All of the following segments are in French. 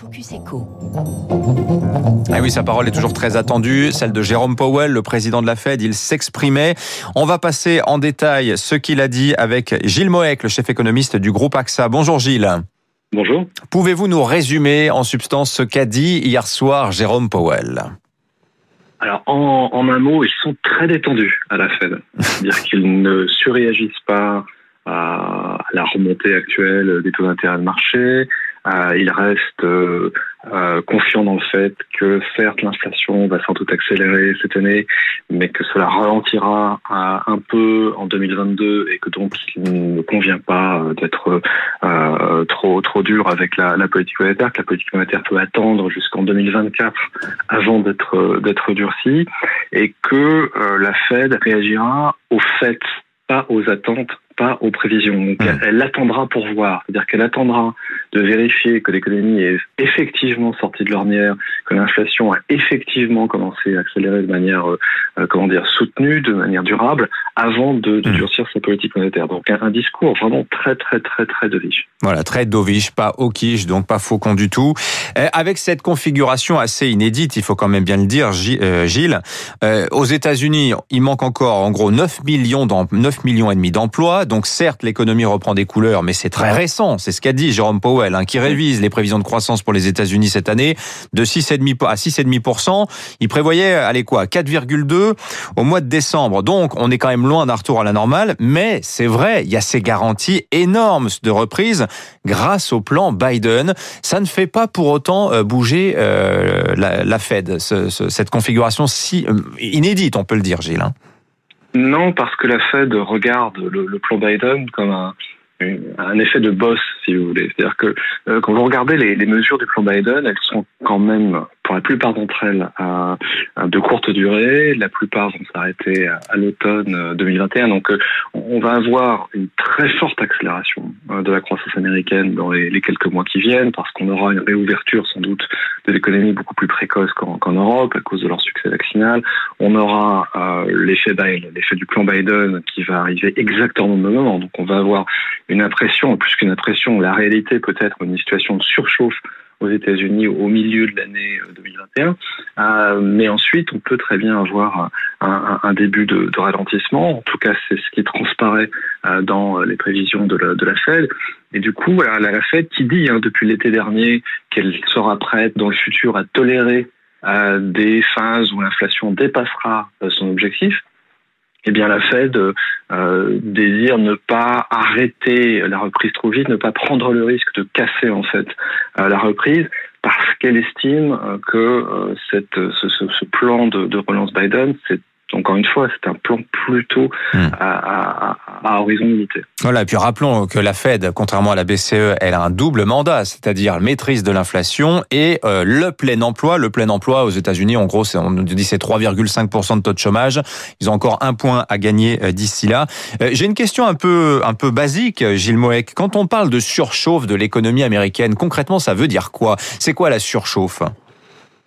Focus Echo. Ah oui, sa parole est toujours très attendue, celle de Jérôme Powell, le président de la Fed. Il s'exprimait. On va passer en détail ce qu'il a dit avec Gilles Moek, le chef économiste du groupe AXA. Bonjour Gilles. Bonjour. Pouvez-vous nous résumer en substance ce qu'a dit hier soir Jérôme Powell? Alors, en, en, un mot, ils sont très détendus à la Fed. C'est-à-dire qu'ils ne surréagissent pas à la remontée actuelle des taux d'intérêt de marché. Euh, il reste euh, euh, confiant dans le fait que certes l'inflation va sans doute accélérer cette année, mais que cela ralentira un peu en 2022 et que donc il ne convient pas d'être trop trop dur avec la, la, politique monétaire, que la politique monétaire peut attendre jusqu'en 2024 avant d'être d'être durcie et que la Fed réagira au fait pas aux attentes pas aux prévisions. Donc, mmh. elle attendra pour voir. C'est-à-dire qu'elle attendra de vérifier que l'économie est effectivement sortie de l'ornière, que l'inflation a effectivement commencé à accélérer de manière, euh, comment dire, soutenue, de manière durable, avant de, de mmh. durcir sa politique monétaire. Donc, un, un, discours vraiment très, très, très, très dovish. Voilà, très dovish, pas hawkish, donc pas faucon du tout. Euh, avec cette configuration assez inédite, il faut quand même bien le dire, euh, Gilles, euh, aux États-Unis, il manque encore en gros 9 millions, 9 millions et demi d'emplois. Donc certes, l'économie reprend des couleurs, mais c'est très récent. C'est ce qu'a dit Jérôme Powell, hein, qui révise les prévisions de croissance pour les États-Unis cette année de 6,5 à 6,5%. Il prévoyait, allez quoi, 4,2 au mois de décembre. Donc on est quand même loin d'un retour à la normale, mais c'est vrai, il y a ces garanties énormes de reprise grâce au plan Biden. Ça ne fait pas pour autant euh, bouger euh, la, la, Fed, ce, ce, cette configuration si euh, inédite, on peut le dire, Gilles. Hein. Non, parce que la Fed regarde le, le plan Biden comme un, un effet de boss, si vous voulez. C'est-à-dire que euh, quand vous regardez les, les, mesures du plan Biden, elles sont quand même, la plupart d'entre elles, de courte durée. La plupart vont s'arrêter à, l'automne 2021. Donc, euh, on va avoir une très forte accélération euh, de la croissance américaine dans les, quelques mois qui viennent, parce qu'on aura une réouverture sans doute de l'économie beaucoup plus précoce qu'en qu Europe à cause de leur succès vaccinal. On aura euh, l'effet l'effet du plan Biden qui va arriver exactement au même moment. Donc, on va avoir une impression, plus qu'une impression, la réalité peut-être une situation de surchauffe aux États-Unis au milieu de l'année 2021. Euh, mais ensuite, on peut très bien avoir un, début de, ralentissement. En tout cas, c'est ce qui transparaît euh, dans les prévisions de la, Fed. Et du coup, voilà, la Fed qui dit hein, depuis l'été dernier qu'elle sera prête dans le futur à tolérer euh, des phases où l'inflation dépassera euh, son objectif, eh bien la Fed euh, désire ne pas arrêter la reprise trop vite, ne pas prendre le risque de casser en fait euh, la reprise parce qu'elle estime euh, que euh, cette, ce, ce, plan de, de relance Biden, c'est encore une fois, c'est un plan plutôt hmm. à, à, à, horizon limité. Voilà, et puis rappelons que la Fed, contrairement à la BCE, elle a un double mandat, c'est-à-dire maîtrise de l'inflation et euh, le plein emploi. Le plein emploi aux États-Unis, en gros, on nous dit c'est 3,5% de taux de chômage. Ils ont encore un point à gagner euh, d'ici là. Euh, J'ai une question un peu un peu basique, Gilles Moek. Quand on parle de surchauffe de l'économie américaine, concrètement, ça veut dire quoi? C'est quoi la surchauffe?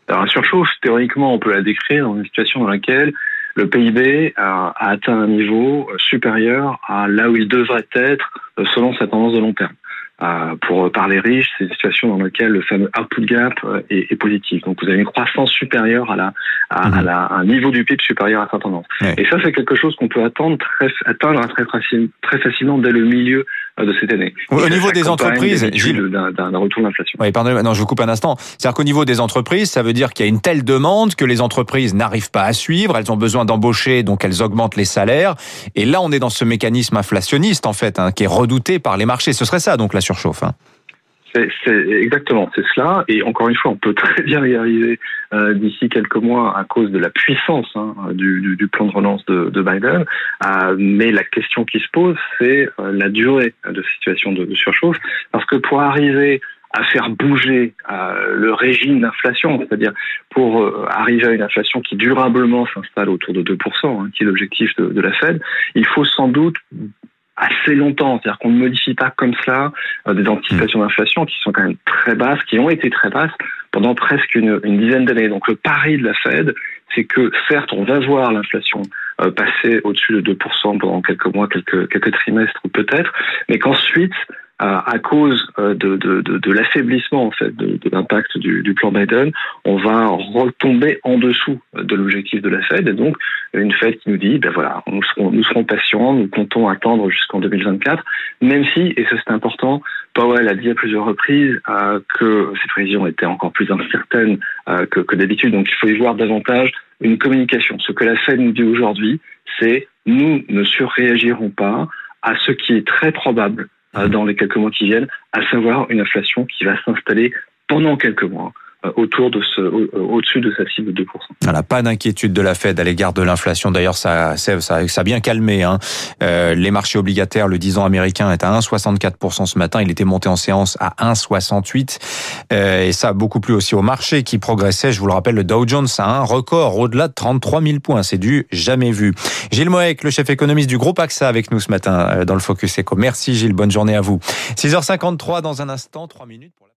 Alors, la surchauffe, théoriquement, on peut la décrire dans une situation dans laquelle le PIB a, a, atteint un niveau supérieur à là où il devrait être selon sa tendance de long terme. Euh, pour parler riche, c'est une situation dans laquelle le fameux output gap est, est, positif. Donc vous avez une croissance supérieure à, la, à, mmh. à, la, à un niveau du PIB supérieur à sa tendance. Ouais. Et ça, c'est quelque chose qu'on peut attendre très, atteindre très, facile, très facilement dès le milieu de cette année. Au niveau des entreprises, d'un retour d'inflation. Oui, pardon, non, je vous coupe un instant. C'est-à-dire qu'au niveau des entreprises, ça veut dire qu'il y a une telle demande que les entreprises n'arrivent pas à suivre. Elles ont besoin d'embaucher, donc elles augmentent les salaires. Et là, on est dans ce mécanisme inflationniste en fait, hein, qui est redouté par les marchés. Ce serait ça, donc la surchauffe. Hein. C'est exactement, c'est cela. Et encore une fois, on peut très bien y arriver euh, d'ici quelques mois à cause de la puissance hein, du, du, du, plan de relance de, de Biden. Euh, mais la question qui se pose, c'est euh, la durée de situation de, de, surchauffe, parce que pour arriver à faire bouger euh, le régime d'inflation, c'est-à-dire pour euh, arriver à une inflation qui durablement s'installe autour de 2%, hein, qui est l'objectif de, de la Fed, il faut sans doute assez longtemps. C'est-à-dire qu'on ne modifie pas comme cela euh, des anticipations d'inflation qui sont quand même très basses, qui ont été très basses pendant presque une, une dizaine d'années. Donc le pari de la Fed, c'est que certes, on va voir l'inflation euh, passer au-dessus de 2% pendant quelques mois, quelques, quelques trimestres peut-être, mais qu'ensuite, à cause de, de, de, de l'affaiblissement en fait de, l'impact du, du, plan Biden, on va retomber en dessous de l'objectif de la Fed et donc une Fed qui nous dit ben voilà nous serons nous serons patients, nous comptons attendre jusqu'en 2024, même si et ça c'est important, Powell a dit à plusieurs reprises euh, que ces prévisions étaient encore plus incertaines euh, que, que d'habitude, donc il faut y voir davantage une communication. Ce que la Fed nous dit aujourd'hui, c'est nous ne surréagirons pas à ce qui est très probable euh, dans les quelques mois qui viennent, à savoir une inflation qui va s'installer pendant quelques mois. euh, autour de ce, au-dessus de sa cible de 2%. Voilà, pas d'inquiétude de la Fed à l'égard de l'inflation. D'ailleurs, ça, ça, ça, a bien calmé. Hein. Euh, les marchés obligataires, le 10 ans américain est à 1,64% ce matin. Il était monté en séance à 1,68. Euh, et ça a beaucoup plu aussi au marché qui progressait. Je vous le rappelle, le Dow Jones a un record au-delà de 33 000 points. C'est du jamais vu. Gilles Moek, le chef économiste du groupe AXA avec nous ce matin euh, dans le Focus Eco. Merci Gilles, bonne journée à vous. 6h53 dans un instant, 3 minutes pour la